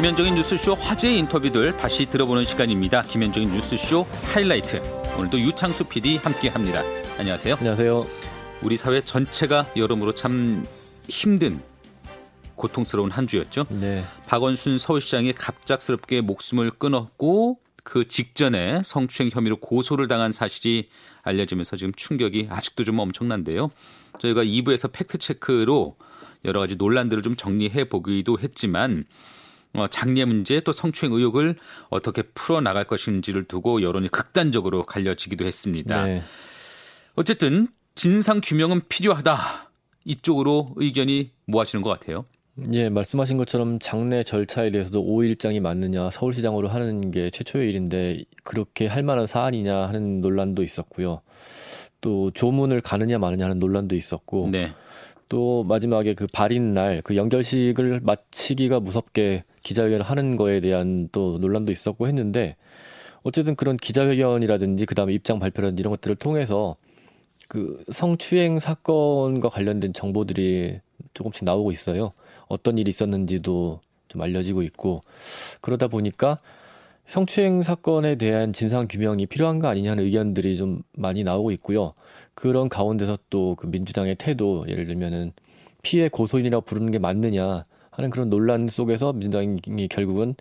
김현정의 뉴스쇼 화제의 인터뷰들 다시 들어보는 시간입니다. 김현정의 뉴스쇼 하이라이트. 오늘도 유창수 PD 함께합니다. 안녕하세요. 안녕하세요. 우리 사회 전체가 여러모로 참 힘든 고통스러운 한 주였죠. 네. 박원순 서울시장이 갑작스럽게 목숨을 끊었고 그 직전에 성추행 혐의로 고소를 당한 사실이 알려지면서 지금 충격이 아직도 좀 엄청난데요. 저희가 2부에서 팩트 체크로 여러 가지 논란들을 좀 정리해 보기도 했지만 어, 장례 문제 또 성추행 의혹을 어떻게 풀어 나갈 것인지를 두고 여론이 극단적으로 갈려지기도 했습니다. 네. 어쨌든 진상 규명은 필요하다. 이쪽으로 의견이 모아지는 것 같아요. 예, 말씀하신 것처럼 장례 절차에 대해서도 5일장이 맞느냐, 서울시장으로 하는 게 최초의 일인데 그렇게 할 만한 사안이냐 하는 논란도 있었고요. 또 조문을 가느냐 마느냐 하는 논란도 있었고 네. 또 마지막에 그 발인 날 그 연결식을 마치기가 무섭게 기자회견을 하는 거에 대한 또 논란도 있었고 했는데 어쨌든 그런 기자회견이라든지 그다음에 입장 발표라든지 이런 것들을 통해서 그 성추행 사건과 관련된 정보들이 조금씩 나오고 있어요. 어떤 일이 있었는지도 좀 알려지고 있고 그러다 보니까 성추행 사건에 대한 진상 규명이 필요한 거 아니냐는 의견들이 좀 많이 나오고 있고요. 그런 가운데서 또 그 민주당의 태도 예를 들면은 피해 고소인이라고 부르는 게 맞느냐 하는 그런 논란 속에서 민주당이 결국은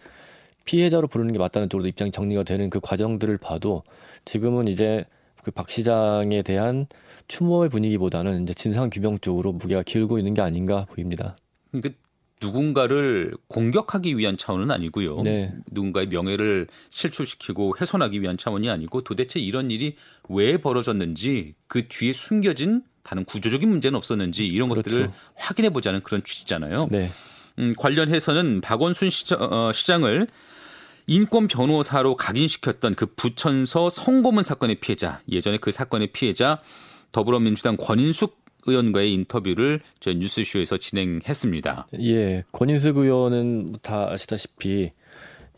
피해자로 부르는 게 맞다는 쪽으로 입장이 정리가 되는 그 과정들을 봐도 지금은 이제 그 박 시장에 대한 추모의 분위기보다는 이제 진상 규명 쪽으로 무게가 기울고 있는 게 아닌가 보입니다. 그러니까 누군가를 공격하기 위한 차원은 아니고요. 네. 누군가의 명예를 실추시키고 훼손하기 위한 차원이 아니고 도대체 이런 일이 왜 벌어졌는지 그 뒤에 숨겨진 다른 구조적인 문제는 없었는지 이런 그렇죠. 것들을 확인해 보자는 그런 취지잖아요. 네. 음, 관련해서는 박원순 시장, 어, 시장을 인권 변호사로 각인시켰던 그 부천서 성고문 사건의 피해자 예전에 그 사건의 피해자 더불어민주당 권인숙 의원과의 인터뷰를 저희 뉴스쇼에서 진행했습니다. 예, 권인숙 의원은 다 아시다시피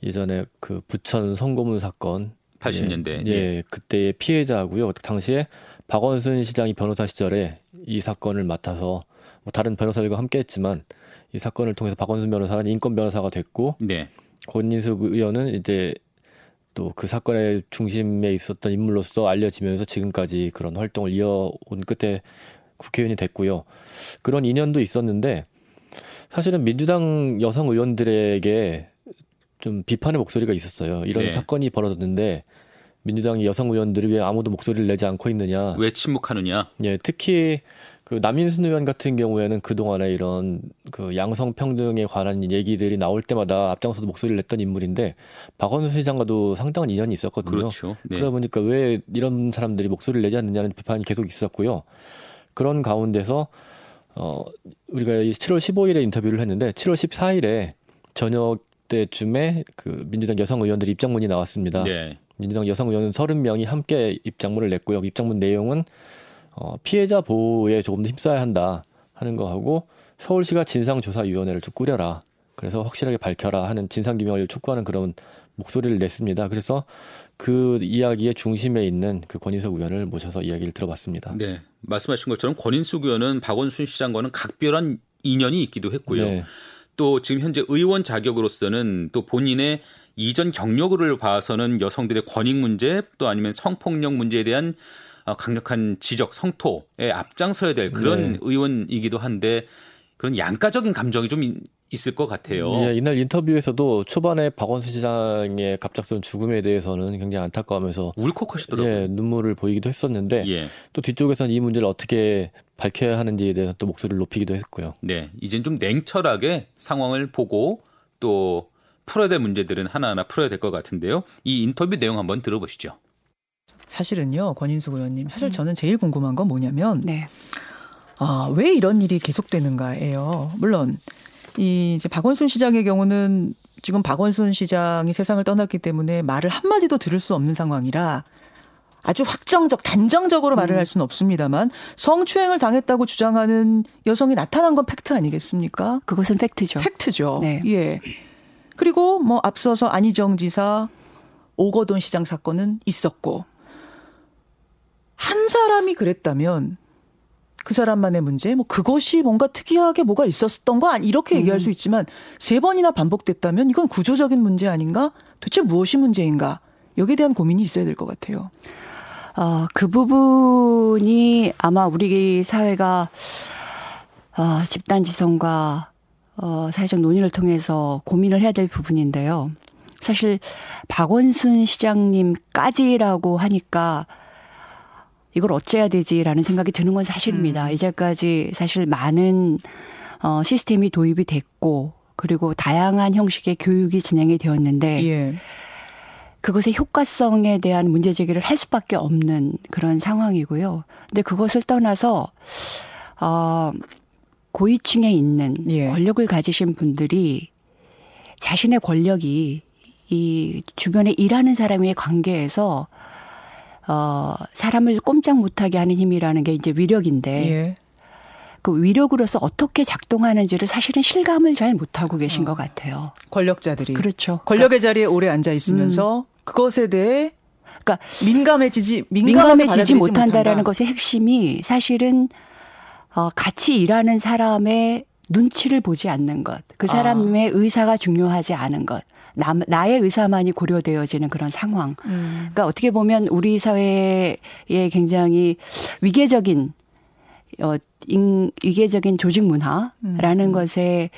예전에 그 부천 성고문 사건 80년대 예, 예. 그때의 피해자고요. 당시에 박원순 시장이 변호사 시절에 이 사건을 맡아서 뭐 다른 변호사들과 함께했지만 이 사건을 통해서 박원순 변호사는 인권 변호사가 됐고 네. 권인숙 의원은 이제 또 그 사건의 중심에 있었던 인물로서 알려지면서 지금까지 그런 활동을 이어온 끝에 국회의원이 됐고요. 그런 인연도 있었는데 사실은 민주당 여성 의원들에게 좀 비판의 목소리가 있었어요. 이런 네. 사건이 벌어졌는데 민주당 여성 의원들이 왜 아무도 목소리를 내지 않고 있느냐? 왜 침묵하느냐? 예, 특히 그 남인순 의원 같은 경우에는 그 동안에 이런 그 양성 평등에 관한 얘기들이 나올 때마다 앞장서서 목소리를 냈던 인물인데 박원순 시장과도 상당한 인연이 있었거든요. 그렇죠. 네. 그러다 보니까 왜 이런 사람들이 목소리를 내지 않느냐는 비판이 계속 있었고요. 그런 가운데서 어 우리가 7월 15일에 인터뷰를 했는데 7월 14일에 저녁 때쯤에 그 민주당 여성 의원들 입장문이 나왔습니다. 네. 민주당 여성 의원 30명이 함께 입장문을 냈고요. 입장문 내용은 어 피해자 보호에 조금 더 힘써야 한다 하는 거하고 서울시가 진상조사위원회를 좀 꾸려라. 그래서 확실하게 밝혀라 하는 진상규명을 촉구하는 그런 목소리를 냈습니다. 그래서 그 이야기의 중심에 있는 그 권인석 의원을 모셔서 이야기를 들어봤습니다. 네. 말씀하신 것처럼 권인숙 의원은 박원순 시장과는 각별한 인연이 있기도 했고요. 네. 또 지금 현재 의원 자격으로서는 또 본인의 이전 경력을 봐서는 여성들의 권익 문제 또 아니면 성폭력 문제에 대한 어, 강력한 지적, 성토에 앞장서야 될 그런 네. 의원이기도 한데 그런 양가적인 감정이 좀 있을 것 같아요. 예, 이날 인터뷰에서도 초반에 박원순 시장의 갑작스러운 죽음에 대해서는 굉장히 안타까워하면서 울컥하시더라고요. 예, 눈물을 보이기도 했었는데 예. 또 뒤쪽에서는 이 문제를 어떻게 밝혀야 하는지에 대해서 또 목소리를 높이기도 했고요. 네, 이젠 좀 냉철하게 상황을 보고 또 풀어야 될 문제들은 하나하나 풀어야 될 것 같은데요. 이 인터뷰 내용 한번 들어보시죠. 사실은요, 권인숙 의원님, 사실 음. 저는 제일 궁금한 건 뭐냐면, 네. 아, 왜 이런 일이 계속되는가예요. 물론 이 이제 박원순 시장의 경우는 지금 박원순 시장이 세상을 떠났기 때문에 말을 한마디도 들을 수 없는 상황이라 아주 확정적, 단정적으로 말을 음. 할 수는 없습니다만 성추행을 당했다고 주장하는 여성이 나타난 건 팩트 아니겠습니까? 그것은 팩트죠. 팩트죠. 네. 예. 그리고 뭐 앞서서 안희정 지사 오거돈 시장 사건은 있었고 한 사람이 그랬다면 그 사람만의 문제, 뭐 그것이 뭔가 특이하게 뭐가 있었던 거 아니 이렇게 얘기할 음. 수 있지만 세 번이나 반복됐다면 이건 구조적인 문제 아닌가? 도대체 무엇이 문제인가? 여기에 대한 고민이 있어야 될 것 같아요. 어, 그 부분이 아마 우리 사회가 어, 집단 지성과 어, 사회적 논의를 통해서 고민을 해야 될 부분인데요. 사실 박원순 시장님까지라고 하니까 이걸 어째야 되지라는 생각이 드는 건 사실입니다. 음. 이제까지 사실 많은 어, 시스템이 도입이 됐고 그리고 다양한 형식의 교육이 진행이 되었는데 예. 그것의 효과성에 대한 문제 제기를 할 수밖에 없는 그런 상황이고요. 근데 그것을 떠나서 어 고위층에 있는 예. 권력을 가지신 분들이 자신의 권력이 이 주변에 일하는 사람의 관계에서 어 사람을 꼼짝 못하게 하는 힘이라는 게 이제 위력인데 예. 그 위력으로서 어떻게 작동하는지를 사실은 실감을 잘 못하고 계신 어. 것 같아요. 권력자들이. 그렇죠. 권력의 그러니까, 자리에 오래 앉아 있으면서 음. 그것에 대해 그러니까 민감해지지 민감해지지 못한다라는 못한다. 것의 핵심이 사실은 어 같이 일하는 사람의 눈치를 보지 않는 것, 그 사람의 아. 의사가 중요하지 않은 것. 나, 나의 의사만이 고려되어지는 그런 상황. 음. 그러니까 어떻게 보면 우리 사회에 굉장히 위계적인 어, 인, 위계적인 조직 문화라는 음. 것에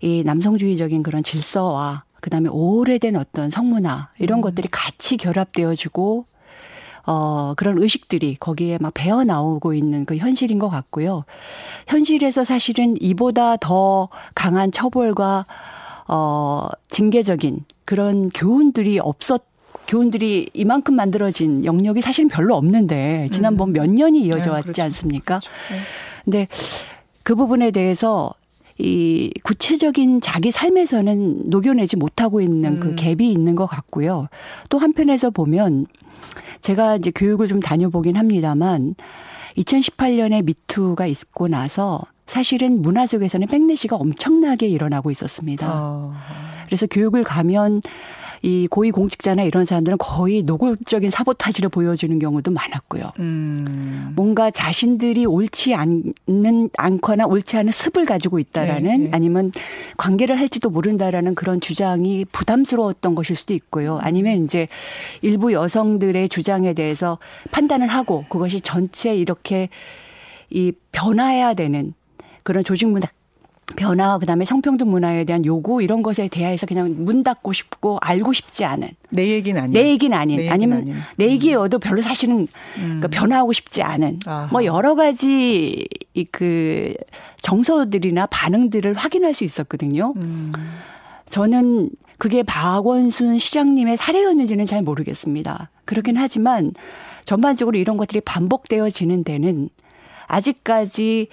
이 남성주의적인 그런 질서와 그다음에 오래된 어떤 성문화 이런 음. 것들이 같이 결합되어지고 어, 그런 의식들이 거기에 막 배어 나오고 있는 그 현실인 것 같고요. 현실에서 사실은 이보다 더 강한 처벌과 어, 징계적인 그런 교훈들이 없었 교훈들이 이만큼 만들어진 영역이 사실은 별로 없는데 지난번 음. 몇 년이 이어져 네, 왔지 그렇죠. 않습니까? 그렇죠. 네. 근데 그 부분에 대해서 이 구체적인 자기 삶에서는 녹여내지 못하고 있는 그 음. 그 갭이 있는 것 같고요. 또 한편에서 보면 제가 이제 교육을 좀 다녀보긴 합니다만 2018년에 미투가 있고 나서 사실은 문화 속에서는 백내시가 엄청나게 일어나고 있었습니다. 어. 그래서 교육을 가면 이 고위 공직자나 이런 사람들은 거의 노골적인 사보타지를 보여주는 경우도 많았고요. 음. 뭔가 자신들이 옳지 않는 않거나 옳지 않은 습을 가지고 있다라는 네, 네. 아니면 관계를 할지도 모른다라는 그런 주장이 부담스러웠던 것일 수도 있고요. 아니면 이제 일부 여성들의 주장에 대해서 판단을 하고 그것이 전체 이렇게 이 변화해야 되는 그런 조직 문화 변화 그다음에 성평등 문화에 대한 요구 이런 것에 대해서 그냥 문 닫고 싶고 알고 싶지 않은 내 얘기는 아닌 내 얘기는 아닌 내 아니면 아닌. 내 얘기여도 별로 사실은 음. 그 변화하고 싶지 않은 아하. 뭐 여러 가지 그 정서들이나 반응들을 확인할 수 있었거든요. 음. 저는 그게 박원순 시장님의 사례였는지는 잘 모르겠습니다. 그렇긴 하지만 전반적으로 이런 것들이 반복되어지는 데는 아직까지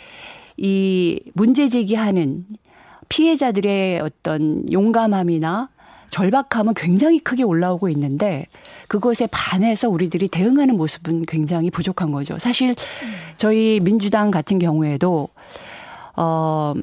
이 문제 제기하는 피해자들의 어떤 용감함이나 절박함은 굉장히 크게 올라오고 있는데 그것에 반해서 우리들이 대응하는 모습은 굉장히 부족한 거죠. 사실 저희 민주당 같은 경우에도 어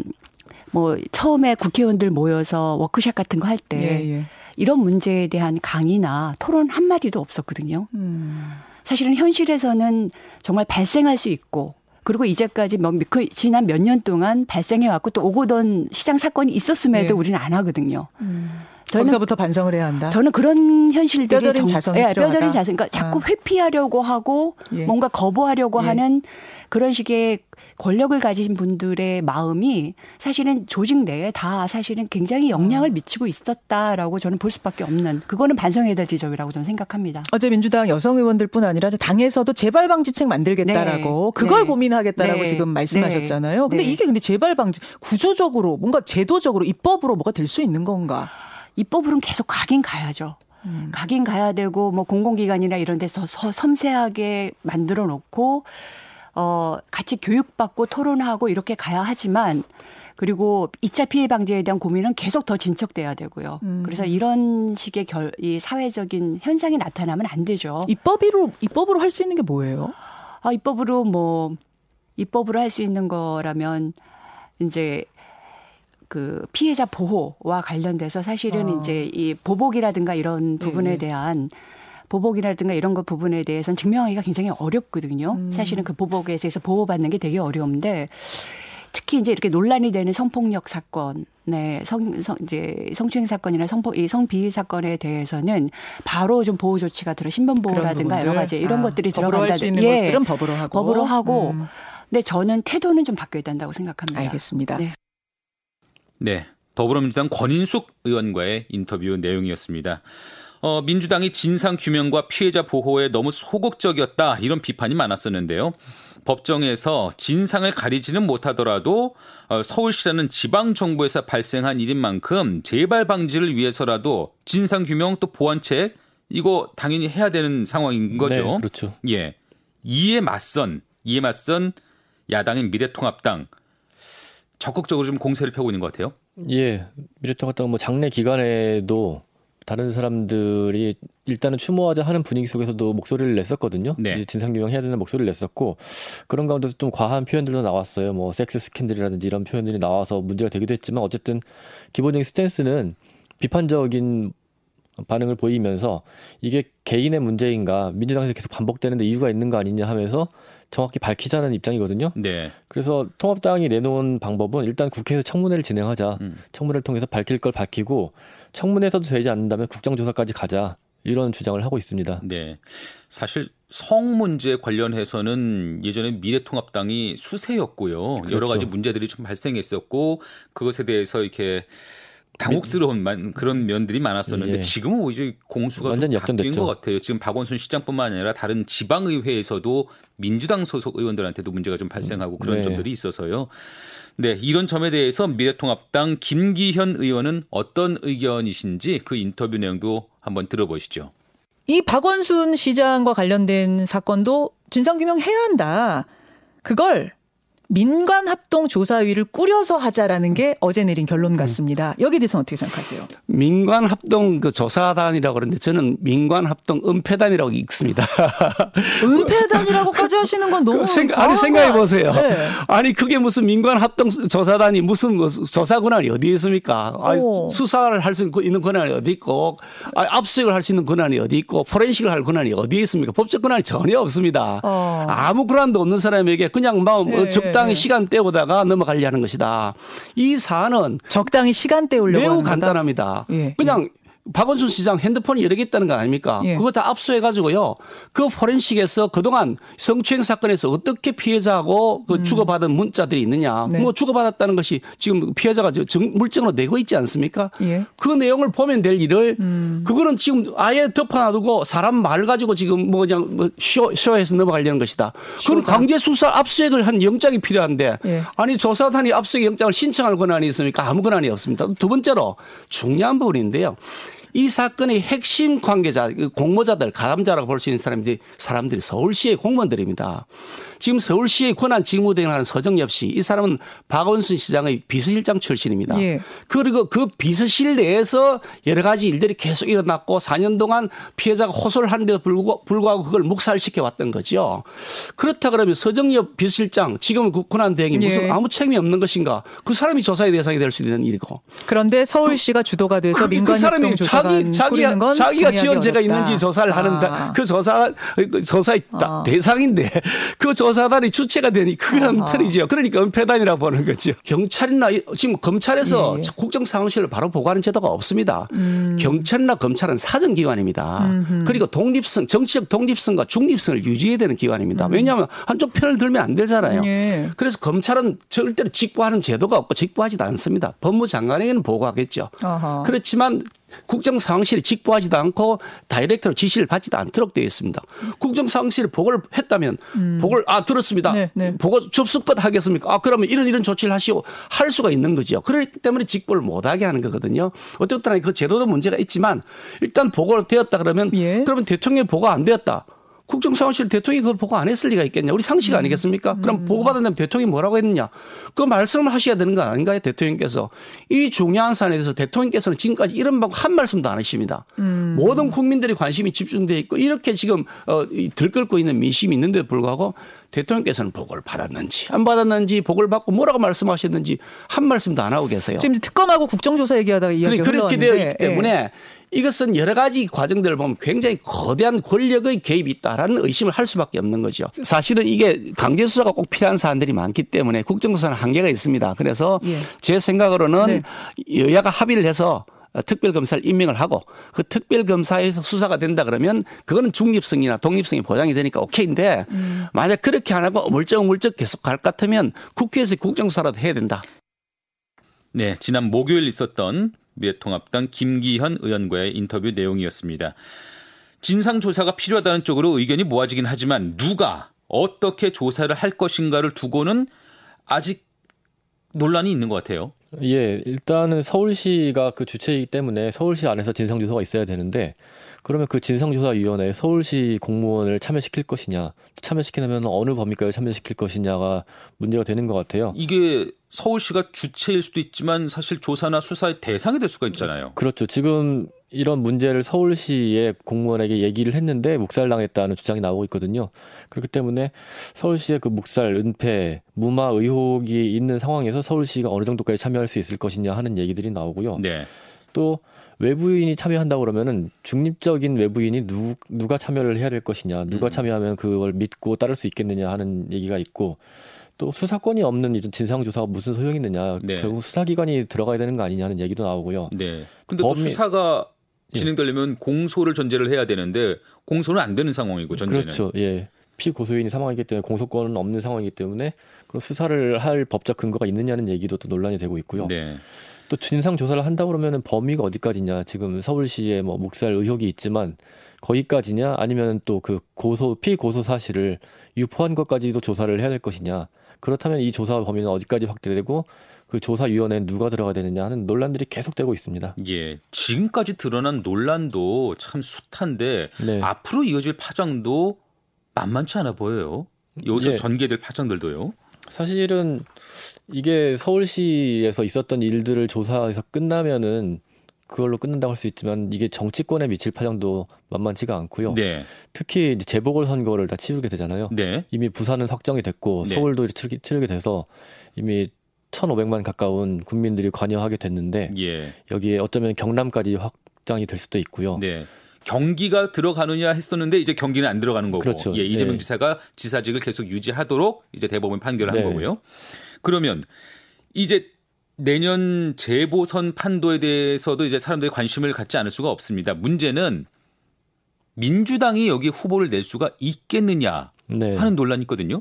뭐 처음에 국회의원들 모여서 워크샵 같은 거 할때 예, 예. 이런 문제에 대한 강의나 토론 한 마디도 없었거든요. 음. 사실은 현실에서는 정말 발생할 수 있고 그리고 이제까지 뭐그 지난 몇 년 동안 발생해 왔고 또 오고던 시장 사건이 있었음에도 네. 우리는 안 하거든요. 음. 저는 거기서부터 반성을 해야 한다. 저는 그런 현실들이 뼈저린 자성, 예, 뼈저린 자성. 그러니까 자꾸 아. 회피하려고 하고 예. 뭔가 거부하려고 예. 하는 그런 식의 권력을 가진 분들의 마음이 사실은 조직 내에 다 사실은 굉장히 영향을 아. 미치고 있었다라고 저는 볼 수밖에 없는 그거는 반성해야 될 지점이라고 저는 생각합니다. 어제 민주당 여성 의원들뿐 아니라 당에서도 재발 방지책 만들겠다라고 네. 그걸 네. 고민하겠다라고 네. 지금 말씀하셨잖아요. 근데 네. 이게 근데 재발 방지 구조적으로 뭔가 제도적으로 입법으로 뭐가 될 수 있는 건가? 입법으로는 계속 가긴 가야죠. 음. 가긴 가야 되고 뭐 공공기관이나 이런 데서 섬세하게 만들어 놓고 어 같이 교육받고 토론하고 이렇게 가야 하지만 그리고 2차 피해 방지에 대한 고민은 계속 더 진척돼야 되고요. 음. 그래서 이런 식의 결, 이 사회적인 현상이 나타나면 안 되죠. 입법으로 입법으로 할 수 있는 게 뭐예요? 아, 입법으로 뭐 입법으로 할 수 있는 거라면 이제 그 피해자 보호와 관련돼서 사실은 어. 이제 이 보복이라든가 이런 부분에 네. 대한 보복이라든가 이런 것 부분에 대해서는 증명하기가 굉장히 어렵거든요. 음. 사실은 그 보복에 대해서 보호받는 게 되게 어려운데 특히 이제 이렇게 논란이 되는 성폭력 사건, 네, 성, 성 이제 성추행 사건이나 성폭, 이 성비위 사건에 대해서는 바로 좀 보호 조치가 들어 신변 보호라든가 여러 가지 이런 아, 것들이 들어간다. 수 있는 예, 것들은 법으로 하고 법으로 하고. 음. 근데 저는 태도는 좀 바뀌어야 된다고 생각합니다. 알겠습니다. 네. 네. 더불어민주당 권인숙 의원과의 인터뷰 내용이었습니다. 어, 민주당이 진상 규명과 피해자 보호에 너무 소극적이었다 이런 비판이 많았었는데요. 법정에서 진상을 가리지는 못하더라도 어, 서울시라는 지방 정부에서 발생한 일인 만큼 재발 방지를 위해서라도 진상 규명 또 보완책 이거 당연히 해야 되는 상황인 거죠. 네, 그렇죠. 예. 이에 맞선 이에 맞선 야당인 미래통합당 적극적으로 좀 공세를 펴고 있는 것 같아요. 예, 미래통합당 뭐 장례 기간에도 다른 사람들이 일단은 추모하자 하는 분위기 속에서도 목소리를 냈었거든요. 네. 진상규명 해야 되는 목소리를 냈었고 그런 가운데서 좀 과한 표현들도 나왔어요. 뭐 섹스 스캔들이라든지 이런 표현들이 나와서 문제가 되기도 했지만 어쨌든 기본적인 stance는 비판적인 반응을 보이면서 이게 개인의 문제인가 민주당에서 계속 반복되는데 이유가 있는 거 아니냐 하면서 정확히 밝히자는 입장이거든요. 네. 그래서 통합당이 내놓은 방법은 일단 국회에서 청문회를 진행하자. 음. 청문회를 통해서 밝힐 걸 밝히고 청문회에서도 되지 않는다면 국정조사까지 가자. 이런 주장을 하고 있습니다. 네. 사실 성 문제 관련해서는 예전에 미래통합당이 수세였고요. 그렇죠. 여러 가지 문제들이 좀 발생했었고 그것에 대해서 이렇게 당혹스러운 만, 그런 면들이 많았었는데 예. 지금은 오히려 공수가 완전 바뀐 것 같아요. 지금 박원순 시장뿐만 아니라 다른 지방의회에서도 민주당 소속 의원들한테도 문제가 좀 발생하고 그런 네. 점들이 있어서요. 네, 이런 점에 대해서 미래통합당 김기현 의원은 어떤 의견이신지 그 인터뷰 내용도 한번 들어보시죠. 이 박원순 시장과 관련된 사건도 진상규명해야 한다. 그걸 민관 합동 조사위를 꾸려서 하자라는 게 어제 내린 결론 같습니다. 여기에 대해서 어떻게 생각하세요? 민관 합동 그 조사단이라고 그러는데 저는 민관 합동 은폐단이라고 읽습니다. 은폐단이라고까지 하시는 건 너무 그 생각, 아니 생각해 보세요. 네. 아니 그게 무슨 민관 합동 조사단이 무슨 뭐 조사 권한이 어디 있습니까? 아니, 수사를 할 수 있는 권한이 어디 있고 아니, 압수수색을 할 수 있는 권한이 어디 있고 포렌식을 할 권한이 어디 있습니까? 법적 권한이 전혀 없습니다. 어. 아무 권한도 없는 사람에게 그냥 막뭐 네. 적당 적당히 네. 시간 때우다가 넘어가려는 것이다. 이 사안은 적당히 시간 때우려고 매우 간단합니다. 예, 그냥 예. 박원순 시장 핸드폰이 여러 개 있다는 거 아닙니까? 예. 그거 다 압수해 가지고요. 그 포렌식에서 그동안 성추행 사건에서 어떻게 피해자하고 그 음. 주고받은 문자들이 있느냐. 네. 뭐 주고받았다는 것이 지금 피해자가 정, 물증으로 내고 있지 않습니까? 예. 그 내용을 보면 될 일을 음. 그거는 지금 아예 덮어놔두고 사람 말 가지고 지금 뭐 그냥 뭐 쇼, 쇼에서 넘어가려는 것이다. 그럼 강제 수사 압수액을 한 영장이 필요한데 예. 아니 조사단이 압수액 영장을 신청할 권한이 있습니까? 아무 권한이 없습니다. 두 번째로 중요한 부분인데요. 이 사건의 핵심 관계자, 그 공모자들, 가담자라고 볼 수 있는 사람들이 사람들이 서울시의 공무원들입니다. 지금 서울시의 권한 직무대행을 하는 서정엽 씨, 이 사람은 박원순 시장의 비서실장 출신입니다. 예. 그리고 그 비서실 내에서 여러 가지 일들이 계속 일어났고 4년 동안 피해자가 호소를 하는데도 불구하고 그걸 묵살시켜 왔던 거죠. 그렇다 그러면 서정엽 비서실장 지금 그 권한 대행이 무슨 예. 아무 책임이 없는 것인가? 그 사람이 조사의 대상이 될 수 있는 일이고. 그런데 서울시가 주도가 돼서 그, 민간 그 사람이 자기 자기가 자기가 지원 죄가 있는지 조사를 하는 아. 그 조사 그 조사의 아. 대상인데 그 조, 조사단이 주체가 되니 그건 아. 틀이죠. 그러니까 은폐단이라고 보는 거죠. 경찰이나 지금 검찰에서 예. 국정상황실을 바로 보고하는 제도가 없습니다. 음. 경찰이나 검찰은 사정기관입니다. 그리고 독립성, 정치적 독립성과 중립성을 유지해야 되는 기관입니다. 음. 왜냐하면 한쪽 편을 들면 안 되잖아요. 예. 그래서 검찰은 절대로 직보하는 제도가 없고 직보하지도 않습니다. 법무장관에게는 보고하겠죠. 아하. 그렇지만 국정상황실이 직보하지도 않고 다이렉트로 지시를 받지도 않도록 되어 있습니다. 국정상황실이 보고를 했다면 음. 보고를 아 들었습니다. 네, 네. 보고 접수껏 하겠습니까? 아 그러면 이런 이런 조치를 하시고 할 수가 있는 거죠. 그렇기 때문에 직보를 못하게 하는 거거든요. 어쨌든 그 제도도 문제가 있지만 일단 보고가 되었다 그러면 예. 그러면 대통령이 보고 안 되었다. 국정상황실 대통령이 그걸 보고 안 했을 리가 있겠냐. 우리 상식 음. 아니겠습니까? 그럼 음. 보고받은 다음에 대통령이 뭐라고 했느냐. 그 말씀을 하셔야 되는 거 아닌가요? 대통령께서. 이 중요한 사안에 대해서 대통령께서는 지금까지 이런 방법 한 말씀도 안 하십니다. 음. 모든 국민들의 관심이 집중돼 있고 이렇게 지금 어, 들끓고 있는 민심이 있는데도 불구하고 대통령께서는 보고를 받았는지 안 받았는지 보고를 받고 뭐라고 말씀하셨는지 한 말씀도 안 하고 계세요. 지금 특검하고 국정조사 얘기하다가 이야기가 그렇게 되어 있기 때문에 예. 이것은 여러 가지 과정들을 보면 굉장히 거대한 권력의 개입이 있다라는 의심을 할 수밖에 없는 거죠. 사실은 이게 강제 수사가 꼭 필요한 사안들이 많기 때문에 국정조사는 한계가 있습니다. 그래서 예. 제 생각으로는 네. 여야가 합의를 해서 특별검사를 임명을 하고 그 특별검사에서 수사가 된다 그러면 그거는 중립성이나 독립성이 보장이 되니까 오케이인데 음. 만약 그렇게 안 하고 물쩍물쩍 계속 갈 것 같으면 국회에서 국정수사라도 해야 된다. 네, 지난 목요일 있었던 미래통합당 김기현 의원과의 인터뷰 내용이었습니다. 진상조사가 필요하다는 쪽으로 의견이 모아지긴 하지만 누가 어떻게 조사를 할 것인가를 두고는 아직 논란이 있는 것 같아요. 예, 일단은 서울시가 그 주체이기 때문에 서울시 안에서 진상조사가 있어야 되는데 그러면 그 진상조사위원회에 서울시 공무원을 참여시킬 것이냐, 참여시키려면 어느 범위까지 참여시킬 것이냐가 문제가 되는 것 같아요. 이게 서울시가 주체일 수도 있지만 사실 조사나 수사의 대상이 될 수가 있잖아요. 그렇죠. 지금 이런 문제를 서울시의 공무원에게 얘기를 했는데 묵살당했다는 주장이 나오고 있거든요. 그렇기 때문에 서울시의 그 묵살, 은폐, 무마 의혹이 있는 상황에서 서울시가 어느 정도까지 참여할 수 있을 것이냐 하는 얘기들이 나오고요. 네. 또 외부인이 참여한다고 그러면은 중립적인 외부인이 누, 누가 참여를 해야 될 것이냐, 누가 음. 참여하면 그걸 믿고 따를 수 있겠느냐 하는 얘기가 있고 또 수사권이 없는 이런 진상조사가 무슨 소용이 있느냐, 네. 결국 수사기관이 들어가야 되는 거 아니냐는 얘기도 나오고요. 네. 근데 범위... 또 수사가 예. 진행되려면 예. 공소를 전제를 해야 되는데 공소는 안 되는 상황이고 전제는. 그렇죠. 예. 피고소인이 사망이기 때문에 공소권은 없는 상황이기 때문에 그럼 수사를 할 법적 근거가 있느냐는 얘기도 또 논란이 되고 있고요. 네. 또 진상 조사를 한다 그러면은 범위가 어디까지냐? 지금 서울시에 뭐 묵살 의혹이 있지만 거기까지냐? 아니면 또 그 고소 피고소 사실을 유포한 것까지도 조사를 해야 될 것이냐? 그렇다면 이 조사 범위는 어디까지 확대되고 그 조사위원회에 누가 들어가야 되느냐 하는 논란들이 계속되고 있습니다. 예. 지금까지 드러난 논란도 참 숱한데 네. 앞으로 이어질 파장도 만만치 않아 보여요. 여기서 예. 전개될 파장들도요. 사실은 이게 서울시에서 있었던 일들을 조사해서 끝나면은 그걸로 끝난다고 할 수 있지만 이게 정치권에 미칠 파장도 만만치가 않고요. 네. 특히 이제 재보궐 선거를 다 치르게 되잖아요. 네. 이미 부산은 확정이 됐고 네. 서울도 치르게, 치르게 돼서 이미 1,500만 가까운 국민들이 관여하게 됐는데 예. 여기에 어쩌면 경남까지 확장이 될 수도 있고요. 네. 경기가 들어가느냐 했었는데 이제 경기는 안 들어가는 거고 그렇죠. 예, 이재명 네. 지사가 지사직을 계속 유지하도록 이제 대법원 판결을 한 네. 거고요. 그러면 이제 내년 재보선 판도에 대해서도 이제 사람들이 관심을 갖지 않을 수가 없습니다. 문제는 민주당이 여기 후보를 낼 수가 있겠느냐 네. 하는 논란이 있거든요.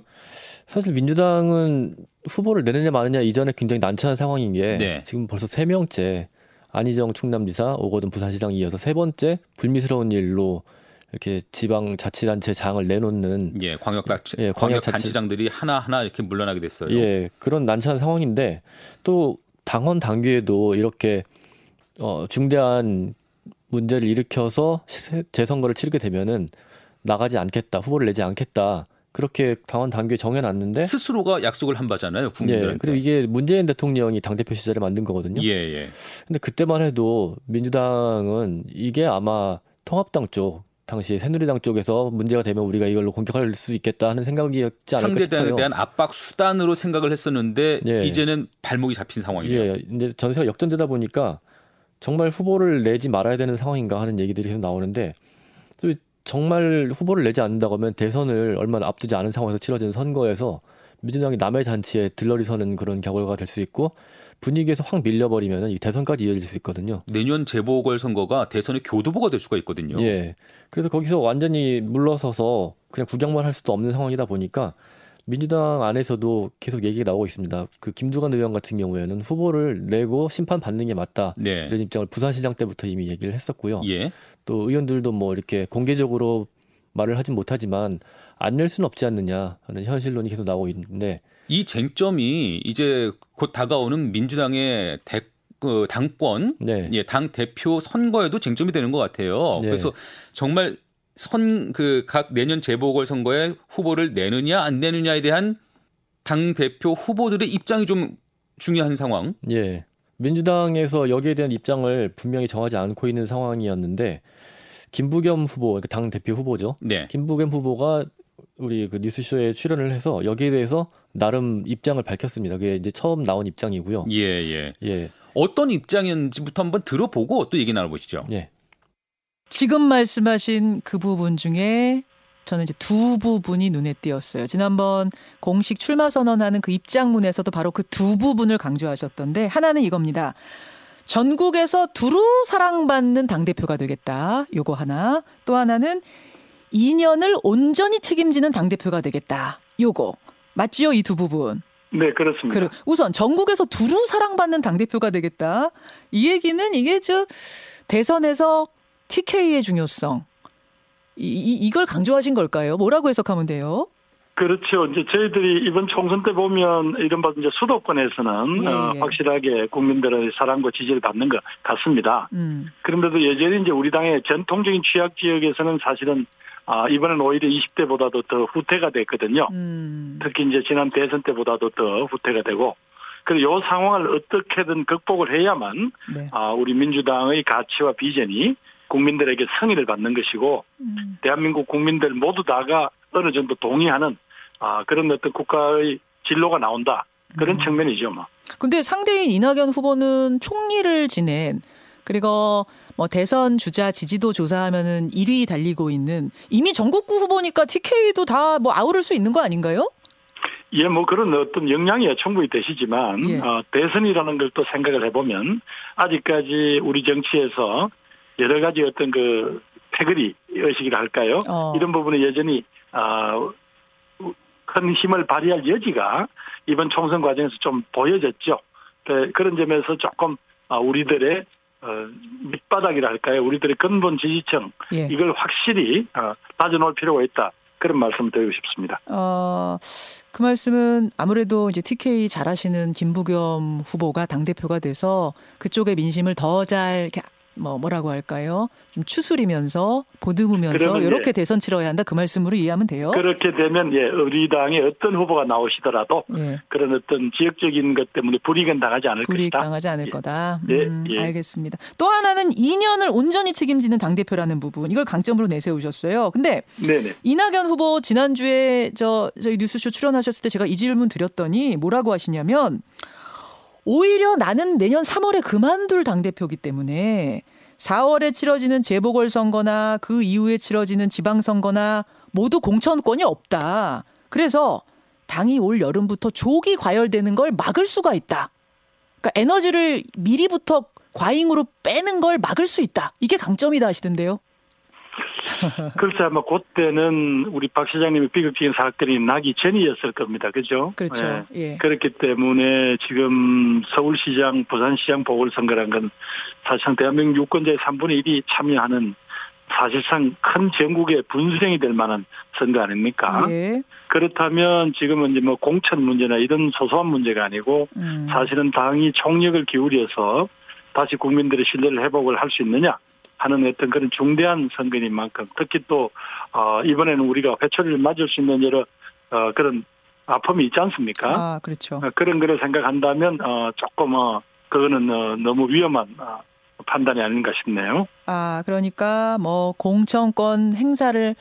사실 민주당은 후보를 내느냐 마느냐 이전에 굉장히 난처한 상황인 게 네. 지금 벌써 세 명째 안희정 충남지사, 오거돈 부산시장이 이어서 세 번째 불미스러운 일로 이렇게 지방 자치단체 장을 내놓는 예 광역 단체 예, 광역 단체장들이 하나 하나 이렇게 물러나게 됐어요. 예 그런 난처한 상황인데 또 당원 당규에도 이렇게 어 중대한 문제를 일으켜서 재선거를 치르게 되면은 나가지 않겠다 후보를 내지 않겠다 그렇게 당원 당규에 정해놨는데 스스로가 약속을 한 바잖아요 국민들한테. 예, 그리고 이게 문재인 대통령이 당 대표 시절에 만든 거거든요. 예, 예. 근데 그때만 해도 민주당은 이게 아마 통합당 쪽 당시 새누리당 쪽에서 문제가 되면 우리가 이걸로 공격할 수 있겠다 하는 생각이었지 않을까 싶어요. 상대당에 대한 압박 수단으로 생각을 했었는데 예. 이제는 발목이 잡힌 상황이에요. 예, 이제 전세가 역전되다 보니까 정말 후보를 내지 말아야 되는 상황인가 하는 얘기들이 계속 나오는데 또 정말 후보를 내지 않는다고 하면 대선을 얼마 앞두지 않은 상황에서 치러진 선거에서 민주당이 남의 잔치에 들러리 서는 그런 결과가 될 수 있고 분위기에서 확 밀려버리면 이 대선까지 이어질 수 있거든요. 내년 재보궐 선거가 대선의 교두보가 될 수가 있거든요. 예. 그래서 거기서 완전히 물러서서 그냥 구경만 할 수도 없는 상황이다 보니까 민주당 안에서도 계속 얘기가 나오고 있습니다. 그 김두관 의원 같은 경우에는 후보를 내고 심판 받는 게 맞다. 네. 이런 입장을 부산시장 때부터 이미 얘기를 했었고요. 예. 또 의원들도 뭐 이렇게 공개적으로 말을 하진 못하지만 안 낼 수는 없지 않느냐 하는 현실론이 계속 나오고 있는데 이 쟁점이 이제 곧 다가오는 민주당의 대, 그 당권, 네. 예, 당 대표 선거에도 쟁점이 되는 것 같아요. 네. 그래서 정말 선 그 각 내년 재보궐 선거에 후보를 내느냐 안 내느냐에 대한 당 대표 후보들의 입장이 좀 중요한 상황. 예. 민주당에서 여기에 대한 입장을 분명히 정하지 않고 있는 상황이었는데 김부겸 후보, 그러니까 당 대표 후보죠. 네. 김부겸 후보가 우리 그 뉴스쇼에 출연을 해서 여기에 대해서 나름 입장을 밝혔습니다. 그게 이제 처음 나온 입장이고요. 예, 예. 예. 어떤 입장인지부터 한번 들어보고 또 얘기 나눠보시죠. 예. 지금 말씀하신 그 부분 중에 저는 이제 두 부분이 눈에 띄었어요. 지난번 공식 출마 선언하는 그 입장문에서도 바로 그 두 부분을 강조하셨던데 하나는 이겁니다. 전국에서 두루 사랑받는 당대표가 되겠다. 요거 하나. 또 하나는 2년을 온전히 책임지는 당대표가 되겠다. 요거. 맞지요? 이 두 부분. 네, 그렇습니다. 그, 우선 전국에서 두루 사랑받는 당대표가 되겠다. 이 얘기는 이게 저 대선에서 TK의 중요성. 이, 이, 이걸 강조하신 걸까요? 뭐라고 해석하면 돼요? 그렇죠. 이제 저희들이 이번 총선 때 보면 이른바 이제 수도권에서는 예, 어, 예. 확실하게 국민들의 사랑과 지지를 받는 것 같습니다. 음. 그런데도 여전히 이제 우리 당의 전통적인 취약 지역에서는 사실은 아, 이번엔 오히려 20대보다도 더 후퇴가 됐거든요. 음. 특히 이제 지난 대선 때보다도 더 후퇴가 되고, 그리고 이 상황을 어떻게든 극복을 해야만, 네. 아, 우리 민주당의 가치와 비전이 국민들에게 승인을 받는 것이고, 음. 대한민국 국민들 모두 다가 어느 정도 동의하는 아, 그런 어떤 국가의 진로가 나온다. 그런 음. 측면이죠, 뭐. 근데 상대인 이낙연 후보는 총리를 지낸 그리고 뭐 대선 주자 지지도 조사하면은 1위 달리고 있는 이미 전국구 후보니까 TK도 다 뭐 아우를 수 있는 거 아닌가요? 예, 뭐 그런 어떤 영향이 충분히 되시지만 예. 어, 대선이라는 걸 또 생각을 해보면 아직까지 우리 정치에서 여러 가지 어떤 그 패거리 의식이라 할까요? 어. 이런 부분에 여전히 어, 큰 힘을 발휘할 여지가 이번 총선 과정에서 좀 보여졌죠. 네, 그런 점에서 조금 아, 우리들의 어, 밑바닥이라 할까요? 우리들의 근본 지지층 예. 이걸 확실히 어, 빠져놓을 필요가 있다. 그런 말씀을 드리고 싶습니다. 어, 그 말씀은 아무래도 이제 TK 잘하시는 김부겸 후보가 당 대표가 돼서 그쪽의 민심을 더 잘 뭐 뭐라고 할까요? 좀 추스리면서 보듬으면서 이렇게 예. 대선 치러야 한다 그 말씀으로 이해하면 돼요. 그렇게 되면 예 우리 당의 어떤 후보가 나오시더라도 예. 그런 어떤 지역적인 것 때문에 불이익은 당하지 않을 불이익 것이다. 당하지 않을 예. 거다. 예, 음, 예. 알겠습니다. 또 하나는 2년을 온전히 책임지는 당 대표라는 부분 이걸 강점으로 내세우셨어요. 근데 네네. 이낙연 후보 지난주에 저 저희 뉴스쇼 출연하셨을 때 제가 이 질문 드렸더니 뭐라고 하시냐면. 오히려 나는 내년 3월에 그만둘 당대표기 때문에 4월에 치러지는 재보궐선거나 그 이후에 치러지는 지방선거나 모두 공천권이 없다. 그래서 당이 올 여름부터 조기 과열되는 걸 막을 수가 있다. 그러니까 에너지를 미리부터 과잉으로 빼는 걸 막을 수 있다. 이게 강점이다 하시던데요. 글쎄 아마 그때는 우리 박 시장님의 비극적인 사건이 나기 전이었을 겁니다. 그죠? 그렇죠. 예. 예. 그렇기 때문에 지금 서울시장, 부산시장 보궐선거란 건 사실상 대한민국 유권자의 3분의 1이 참여하는 사실상 큰 전국의 분수령이 될 만한 선거 아닙니까? 예. 그렇다면 지금은 이제 뭐 공천 문제나 이런 소소한 문제가 아니고 음. 사실은 당이 총력을 기울여서 다시 국민들의 신뢰를 회복을 할 수 있느냐 하는 어떤 그런 중대한 선거인 만큼 특히 또 어, 이번에는 우리가 회초리를 맞을 수 있는 여러 어, 그런 아픔이 있지 않습니까? 아, 그렇죠. 어, 그런 거를 생각한다면 어, 조금 어, 그거는 어, 너무 위험한 어, 판단이 아닌가 싶네요. 아, 그러니까 뭐 공천권 행사를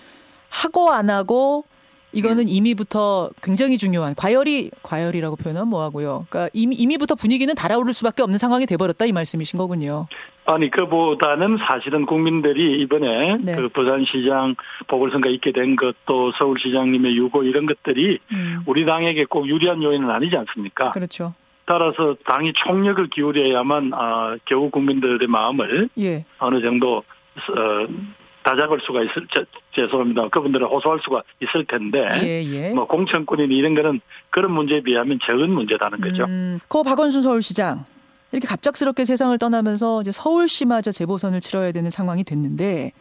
하고 안 하고 이거는 음. 이미부터 굉장히 중요한 과열이 과열이라고 표현하면 뭐하고요. 그러니까 이미 이미부터 분위기는 달아오를 수밖에 없는 상황이 돼버렸다 이 말씀이신 거군요. 아니 그보다는 사실은 국민들이 이번에 네. 그 부산시장 보궐선거 있게 된 것도 서울시장님의 유고 이런 것들이 음. 우리 당에게 꼭 유리한 요인은 아니지 않습니까? 그렇죠. 따라서 당이 총력을 기울여야만 아, 겨우 국민들의 마음을 예. 어느 정도 어, 다잡을 수가 있을 제, 죄송합니다. 그분들을 호소할 수가 있을 텐데 예, 예. 뭐 공천권이나 이런 거는 그런 문제에 비하면 적은 문제다는 거죠. 음, 고 박원순 서울시장 이렇게 갑작스럽게 세상을 떠나면서 이제 서울시마저 재보선을 치러야 되는 상황이 됐는데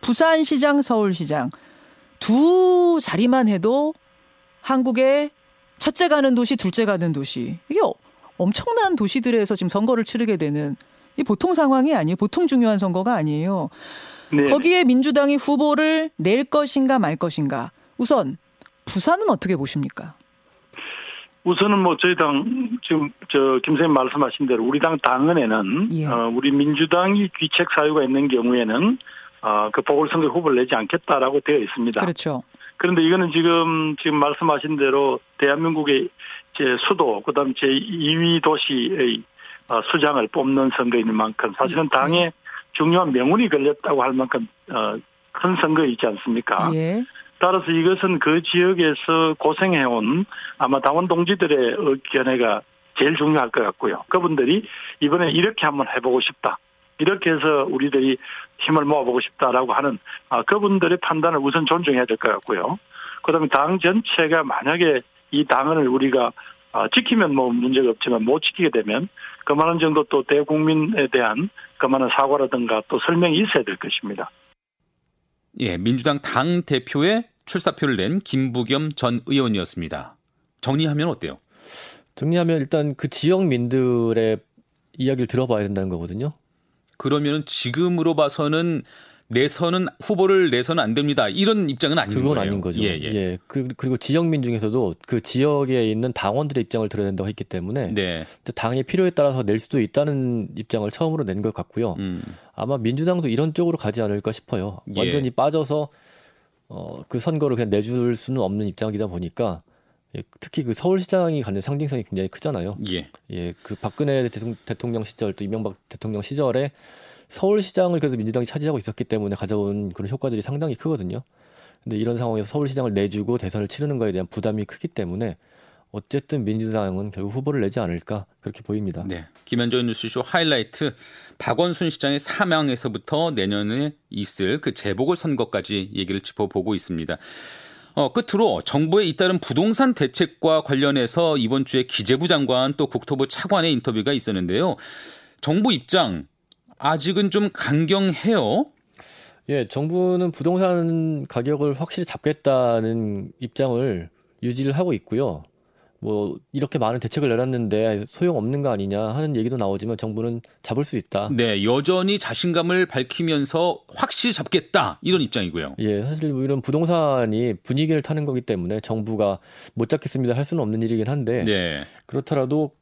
부산시장, 서울시장 두 자리만 해도 한국의 첫째 가는 도시, 둘째 가는 도시 이게 엄청난 도시들에서 지금 선거를 치르게 되는 이 보통 상황이 아니에요. 보통 중요한 선거가 아니에요. 네. 거기에 민주당이 후보를 낼 것인가 말 것인가. 우선 부산은 어떻게 보십니까? 우선은 뭐 저희 당 지금 저 김선생 말씀하신 대로 우리 당 당헌에는 예. 어, 우리 민주당이 귀책 사유가 있는 경우에는 어, 그 보궐선거 후보를 내지 않겠다라고 되어 있습니다. 그렇죠. 그런데 이거는 지금 지금 말씀하신 대로 대한민국의 제 수도 그다음 제 2위 도시의 어, 수장을 뽑는 선거인 만큼 사실은 당의 중요한 명운이 걸렸다고 할 만큼 어, 큰 선거 있지 않습니까? 예. 따라서 이것은 그 지역에서 고생해온 아마 당원 동지들의 견해가 제일 중요할 것 같고요. 그분들이 이번에 이렇게 한번 해보고 싶다. 이렇게 해서 우리들이 힘을 모아보고 싶다라고 하는 아, 그분들의 판단을 우선 존중해야 될 것 같고요. 그다음에 당 전체가 만약에 이 당을 우리가 아, 지키면 뭐 문제가 없지만 못 지키게 되면 그만한 정도 또 대국민에 대한 그만한 사과라든가 또 설명이 있어야 될 것입니다. 예, 민주당 당 대표의 출사표를 낸 김부겸 전 의원이었습니다. 정리하면 어때요? 정리하면 일단 그 지역민들의 이야기를 들어봐야 된다는 거거든요. 그러면 지금으로 봐서는 내선은 후보를 내서는 안 됩니다. 이런 입장은 아닌 그건 거예요. 아닌 거죠. 예, 예. 예. 그, 그리고 지역민 중에서도 그 지역에 있는 당원들의 입장을 들어야 된다고 했기 때문에 네. 당의 필요에 따라서 낼 수도 있다는 입장을 처음으로 낸 것 같고요. 음. 아마 민주당도 이런 쪽으로 가지 않을까 싶어요. 예. 완전히 빠져서 어, 그 선거를 그냥 내줄 수는 없는 입장이다 보니까 예, 특히 그 서울시장이 갖는 상징성이 굉장히 크잖아요. 예. 예, 그 박근혜 대통령 시절 또 이명박 대통령 시절에 서울시장을 그래도 민주당이 차지하고 있었기 때문에 가져온 그런 효과들이 상당히 크거든요. 근데 이런 상황에서 서울시장을 내주고 대선을 치르는 거에 대한 부담이 크기 때문에 어쨌든 민주당은 결국 후보를 내지 않을까 그렇게 보입니다. 네. 김현정 뉴스쇼 하이라이트 박원순 시장의 사망에서부터 내년에 있을 그 재보궐 선거까지 얘기를 짚어보고 있습니다. 어, 끝으로 정부의 잇따른 부동산 대책과 관련해서 이번 주에 기재부 장관 또 국토부 차관의 인터뷰가 있었는데요. 정부 입장 아직은 좀 강경해요. 예, 정부는 부동산 가격을 확실히 잡겠다는 입장을 유지를 하고 있고요. 뭐 이렇게 많은 대책을 내놨는데 소용 없는 거 아니냐 하는 얘기도 나오지만 정부는 잡을 수 있다. 네, 여전히 자신감을 밝히면서 확실히 잡겠다 이런 입장이고요. 예, 사실 뭐 이런 부동산이 분위기를 타는 거기 때문에 정부가 못 잡겠습니다 할 수는 없는 일이긴 한데 네. 그렇더라도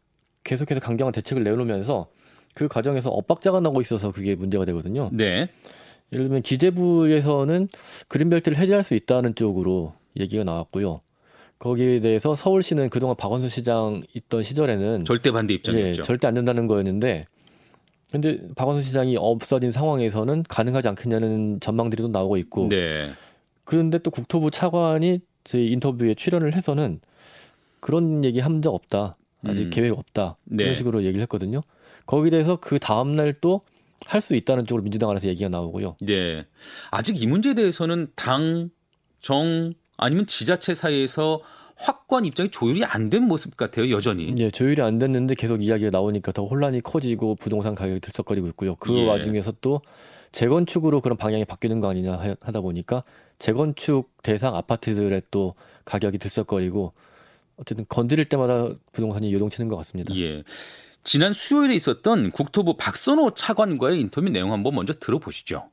계속해서 강경한 대책을 내놓으면서 그 과정에서 엇박자가 나고 있어서 그게 문제가 되거든요. 네. 예를 들면 기재부에서는 그린벨트를 해제할 수 있다는 쪽으로 얘기가 나왔고요. 거기에 대해서 서울시는 그동안 박원순 시장 있던 시절에는 절대 반대 입장이었죠. 예, 절대 안 된다는 거였는데 근데 박원순 시장이 없어진 상황에서는 가능하지 않겠냐는 전망들이 또 나오고 있고 네. 그런데 또 국토부 차관이 저희 인터뷰에 출연을 해서는 그런 얘기 한 적 없다. 아직 음. 계획 없다. 네. 이런 식으로 얘기를 했거든요. 거기에 대해서 그 다음 날 또 할 수 있다는 쪽으로 민주당 안에서 얘기가 나오고요. 네. 아직 이 문제에 대해서는 당, 정, 아니면 지자체 사이에서 확고한 입장이 조율이 안 된 모습 같아요, 여전히. 예, 조율이 안 됐는데 계속 이야기가 나오니까 더 혼란이 커지고 부동산 가격이 들썩거리고 있고요. 그 예. 와중에서 또 재건축으로 그런 방향이 바뀌는 거 아니냐 하다 보니까 재건축 대상 아파트들의 또 가격이 들썩거리고 어쨌든 건드릴 때마다 부동산이 요동치는 것 같습니다. 예. 지난 수요일에 있었던 국토부 박선호 차관과의 인터뷰 내용 한번 먼저 들어보시죠.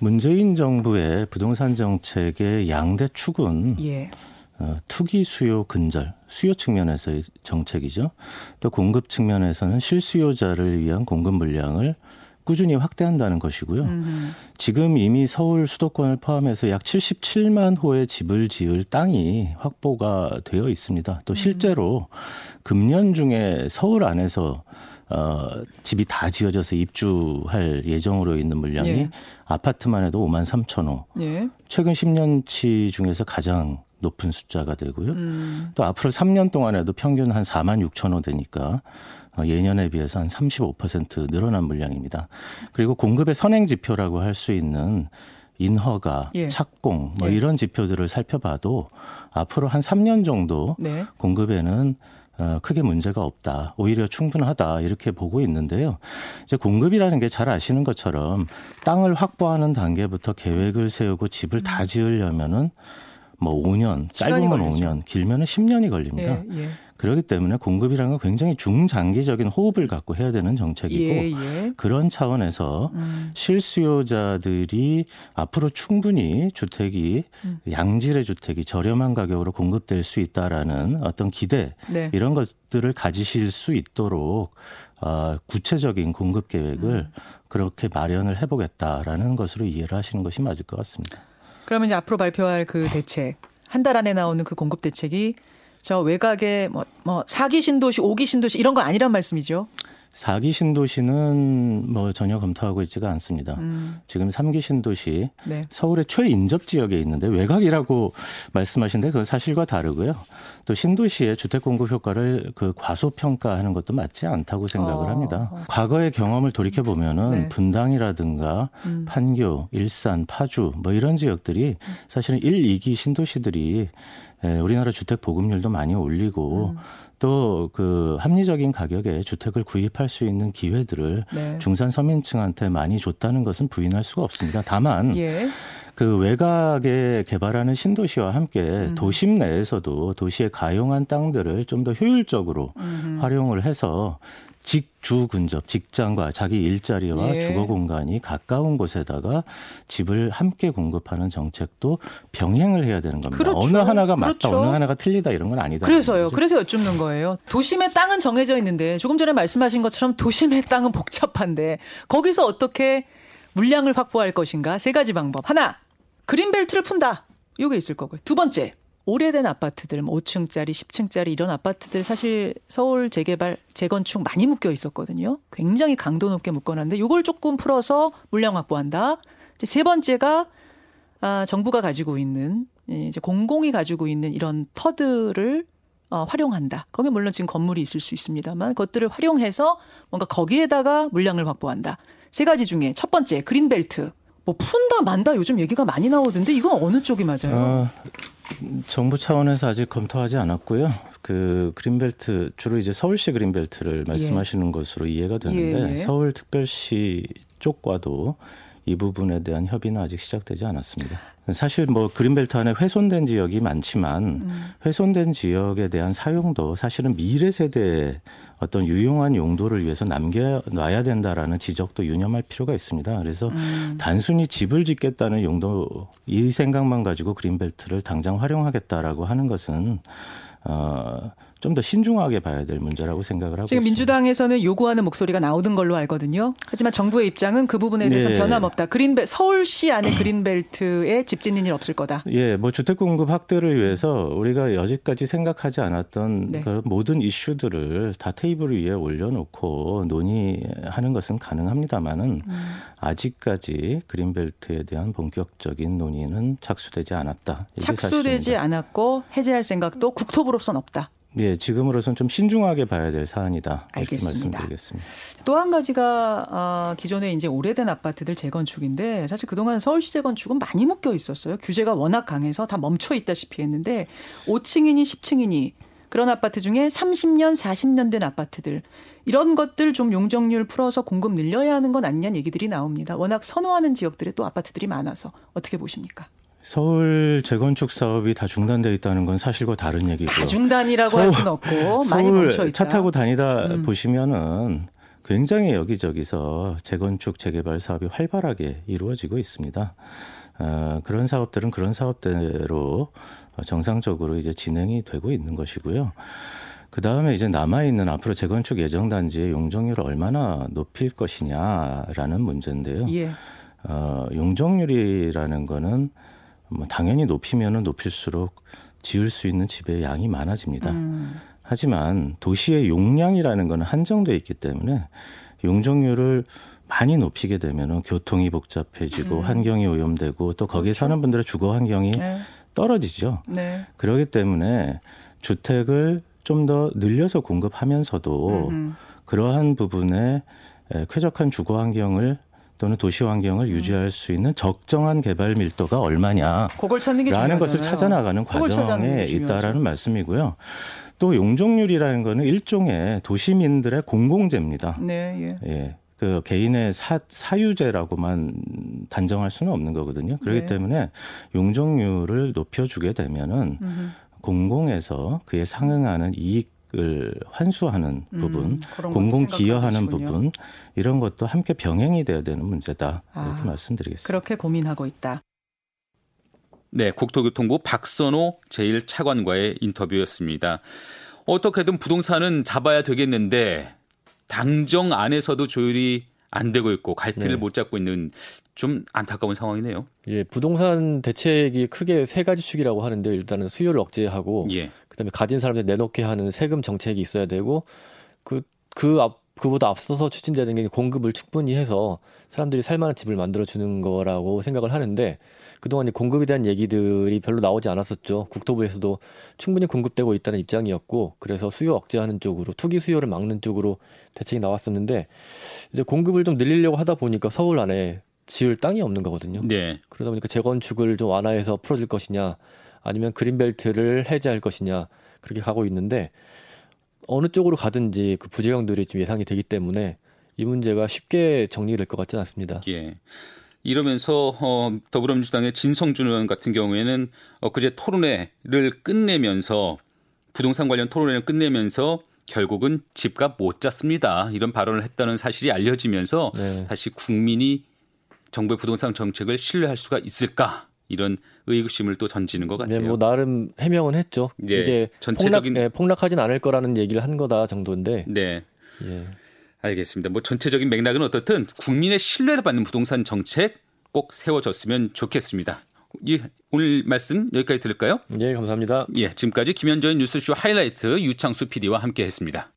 문재인 정부의 부동산 정책의 양대 축은 예. 어, 투기 수요 근절, 수요 측면에서의 정책이죠. 또 공급 측면에서는 실수요자를 위한 공급 물량을 꾸준히 확대한다는 것이고요. 음흠. 지금 이미 서울 수도권을 포함해서 약 77만 호의 집을 지을 땅이 확보가 되어 있습니다. 또 음. 실제로 금년 중에 서울 안에서 어, 집이 다 지어져서 입주할 예정으로 있는 물량이 예. 아파트만 해도 5만 3천 호. 예. 최근 10년치 중에서 가장 높은 숫자가 되고요. 음. 또 앞으로 3년 동안에도 평균 한 4만 6천 호 되니까 어, 예년에 비해서 한 35% 늘어난 물량입니다. 그리고 공급의 선행 지표라고 할 수 있는 인허가, 예. 착공 뭐 예. 이런 지표들을 살펴봐도 앞으로 한 3년 정도 네. 공급에는 어, 크게 문제가 없다. 오히려 충분하다. 이렇게 보고 있는데요. 이제 공급이라는 게 잘 아시는 것처럼 땅을 확보하는 단계부터 계획을 세우고 집을 다 음. 지으려면은 뭐 5년, 짧으면 5년, 길면은 10년이 걸립니다. 예, 예. 그렇기 때문에 공급이라는 건 굉장히 중장기적인 호흡을 갖고 해야 되는 정책이고 예, 예. 그런 차원에서 음. 실수요자들이 앞으로 충분히 주택이 음. 양질의 주택이 저렴한 가격으로 공급될 수 있다라는 어떤 기대 네. 이런 것들을 가지실 수 있도록 어, 구체적인 공급 계획을 음. 그렇게 마련을 해보겠다라는 것으로 이해를 하시는 것이 맞을 것 같습니다. 그러면 이제 앞으로 발표할 그 대책 한 달 안에 나오는 그 공급 대책이 저 외곽에 뭐, 뭐 4기 신도시, 5기 신도시 이런 거 아니란 말씀이죠? 4기 신도시는 뭐 전혀 검토하고 있지가 않습니다. 음. 지금 3기 신도시 네. 서울의 최인접 지역에 있는데 외곽이라고 말씀하신데 그건 사실과 다르고요. 또 신도시의 주택 공급 효과를 그 과소평가하는 것도 맞지 않다고 생각을 어. 합니다. 과거의 경험을 돌이켜 보면은 네. 분당이라든가 음. 판교, 일산, 파주 뭐 이런 지역들이 사실은 1, 2기 신도시들이 우리나라 주택 보급률도 많이 올리고 음. 또그 합리적인 가격에 주택을 구입할 수 있는 기회들을 네. 중산 서민층한테 많이 줬다는 것은 부인할 수가 없습니다. 다만 예. 그 외곽에 개발하는 신도시와 함께 음. 도심 내에서도 도시에 가용한 땅들을 좀 더 효율적으로 음. 활용을 해서 직주 근접 직장과 자기 일자리와 예. 주거 공간이 가까운 곳에다가 집을 함께 공급하는 정책도 병행을 해야 되는 겁니다. 그렇죠. 어느 하나가 맞다, 그렇죠. 어느 하나가 틀리다 이런 건 아니다. 그래서요. 그래서 여쭙는 거예요. 도심의 땅은 정해져 있는데 조금 전에 말씀하신 것처럼 도심의 땅은 복잡한데 거기서 어떻게 물량을 확보할 것인가? 세 가지 방법. 하나, 그린벨트를 푼다. 이게 있을 거고요. 두 번째, 오래된 아파트들, 5층짜리, 뭐 10층짜리 이런 아파트들 사실 서울 재개발, 재건축 많이 묶여 있었거든요. 굉장히 강도 높게 묶어놨는데 이걸 조금 풀어서 물량 확보한다. 이제 세 번째가 아, 정부가 가지고 있는 이제 공공이 가지고 있는 이런 터들을 어, 활용한다. 거기 물론 지금 건물이 있을 수 있습니다만 그것들을 활용해서 뭔가 거기에다가 물량을 확보한다. 세 가지 중에 첫 번째 그린벨트. 뭐 푼다 만다 요즘 얘기가 많이 나오던데 이건 어느 쪽이 맞아요? 어, 정부 차원에서 아직 검토하지 않았고요. 그 그린벨트 주로 이제 서울시 그린벨트를 말씀하시는 예. 것으로 이해가 되는데 예, 예. 서울 특별시 쪽과도 이 부분에 대한 협의는 아직 시작되지 않았습니다. 사실 뭐 그린벨트 안에 훼손된 지역이 많지만 음. 훼손된 지역에 대한 사용도 사실은 미래 세대의 어떤 유용한 용도를 위해서 남겨놔야 된다라는 지적도 유념할 필요가 있습니다. 그래서 음. 단순히 집을 짓겠다는 용도 이 생각만 가지고 그린벨트를 당장 활용하겠다라고 하는 것은 어 좀 더 신중하게 봐야 될 문제라고 생각을 하고 지금 있습니다. 민주당에서는 요구하는 목소리가 나오던 걸로 알거든요. 하지만 정부의 입장은 그 부분에 대해서 네. 변함없다. 그린벨 서울시 안에 그린벨트에 집 짓는 일 없을 거다. 예, 뭐 주택 공급 확대를 위해서 우리가 여지까지 생각하지 않았던 네. 그런 모든 이슈들을 다 테이블 위에 올려놓고 논의하는 것은 가능합니다만은 음. 아직까지 그린벨트에 대한 본격적인 논의는 착수되지 않았다. 착수되지 사실입니다. 않았고 해제할 생각도 국토부로선 없다. 네, 지금으로선 좀 신중하게 봐야 될 사안이다. 알겠습니다. 말씀드리겠습니다. 또 한 가지가 어, 기존에 이제 오래된 아파트들 재건축인데 사실 그동안 서울시 재건축은 많이 묶여 있었어요. 규제가 워낙 강해서 다 멈춰 있다시피 했는데 5층이니 10층이니 그런 아파트 중에 30년, 40년 된 아파트들 이런 것들 좀 용적률 풀어서 공급 늘려야 하는 건 아니냐는 얘기들이 나옵니다. 워낙 선호하는 지역들에 또 아파트들이 많아서 어떻게 보십니까? 서울 재건축 사업이 다 중단돼 있다는 건 사실과 다른 얘기고요. 다 중단이라고 할 수는 없고 많이 멈춰 있다. 차 타고 다니다 음. 보시면은 굉장히 여기저기서 재건축 재개발 사업이 활발하게 이루어지고 있습니다. 어, 그런 사업들은 그런 사업대로 정상적으로 이제 진행이 되고 있는 것이고요. 그 다음에 이제 남아있는 앞으로 재건축 예정 단지의 용적률을 얼마나 높일 것이냐라는 문제인데요. 예. 어, 용적률이라는 거는 뭐 당연히 높이면은 높일수록 지을 수 있는 집의 양이 많아집니다. 음. 하지만 도시의 용량이라는 거는 한정돼 있기 때문에 용적률을 많이 높이게 되면은 교통이 복잡해지고 음. 환경이 오염되고 또 거기에 그렇죠. 사는 분들의 주거 환경이 네. 떨어지죠. 네. 그렇기 때문에 주택을 좀 더 늘려서 공급하면서도 음 그러한 부분에 쾌적한 주거 환경을 또는 도시 환경을 음. 유지할 수 있는 적정한 개발 밀도가 얼마냐. 그걸 찾는 게 라는 것을 찾아나가는 과정에 있다라는 말씀이고요. 또 용적률이라는 거는 일종의 도시민들의 공공재입니다. 네, 예. 예. 그 개인의 사, 사유재라고만 단정할 수는 없는 거거든요. 그렇기 네. 때문에 용적률을 높여주게 되면은 음흠. 공공에서 그에 상응하는 이익 을 환수하는 음, 부분, 음, 공공 기여하는 부분 이런 것도 함께 병행이 돼야 되는 문제다 이렇게 아, 말씀드리겠습니다. 그렇게 고민하고 있다. 네, 국토교통부 박선호 제1차관과의 인터뷰였습니다. 어떻게든 부동산은 잡아야 되겠는데 당정 안에서도 조율이 안 되고 있고 갈피를 네. 못 잡고 있는 좀 안타까운 상황이네요. 예, 부동산 대책이 크게 세 가지 축이라고 하는데 일단은 수요를 억제하고 예. 그다음에 가진 사람들 내놓게 하는 세금 정책이 있어야 되고 그그 그 앞 그보다 앞서서 추진되는 게 공급을 충분히 해서 사람들이 살만한 집을 만들어 주는 거라고 생각을 하는데 그동안 이 공급에 대한 얘기들이 별로 나오지 않았었죠. 국토부에서도 충분히 공급되고 있다는 입장이었고 그래서 수요 억제하는 쪽으로 투기 수요를 막는 쪽으로 대책이 나왔었는데 이제 공급을 좀 늘리려고 하다 보니까 서울 안에 지을 땅이 없는 거거든요. 네. 그러다 보니까 재건축을 좀 완화해서 풀어줄 것이냐 아니면 그린벨트를 해제할 것이냐 그렇게 가고 있는데 어느 쪽으로 가든지 그 부작용들이 좀 예상이 되기 때문에 이 문제가 쉽게 정리될 것 같지는 않습니다. 예. 이러면서 어, 더불어민주당의 진성준 의원 같은 경우에는 엊그제 토론회를 끝내면서 부동산 관련 토론회를 끝내면서 결국은 집값 못 잡습니다. 이런 발언을 했다는 사실이 알려지면서 네. 다시 국민이 정부의 부동산 정책을 신뢰할 수가 있을까 이런 의구심을 또 던지는 것 같아요. 네, 뭐 나름 해명은 했죠. 네, 이게 전체적인 폭락, 네, 폭락하진 않을 거라는 얘기를 한 거다 정도인데. 네. 예. 알겠습니다. 뭐 전체적인 맥락은 어떻든 국민의 신뢰를 받는 부동산 정책 꼭 세워졌으면 좋겠습니다. 예, 오늘 말씀 여기까지 들을까요? 네, 감사합니다. 예, 지금까지 김현정의 뉴스쇼 하이라이트 유창수 PD와 함께했습니다.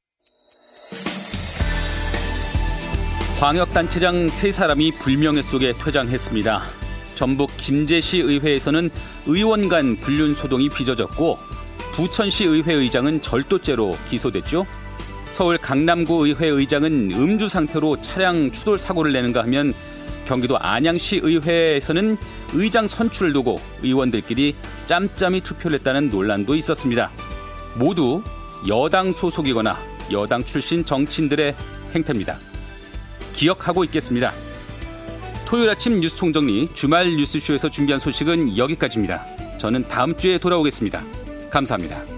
광역단체장 세 사람이 불명예 속에 퇴장했습니다. 전북 김제시 의회에서는 의원 간 불륜 소동이 빚어졌고 부천시 의회 의장은 절도죄로 기소됐죠. 서울 강남구 의회 의장은 음주 상태로 차량 추돌 사고를 내는가 하면 경기도 안양시 의회에서는 의장 선출을 두고 의원들끼리 짬짬이 투표를 했다는 논란도 있었습니다. 모두 여당 소속이거나 여당 출신 정치인들의 행태입니다. 기억하고 있겠습니다. 토요일 아침 뉴스 총정리 주말 뉴스쇼에서 준비한 소식은 여기까지입니다. 저는 다음 주에 돌아오겠습니다. 감사합니다.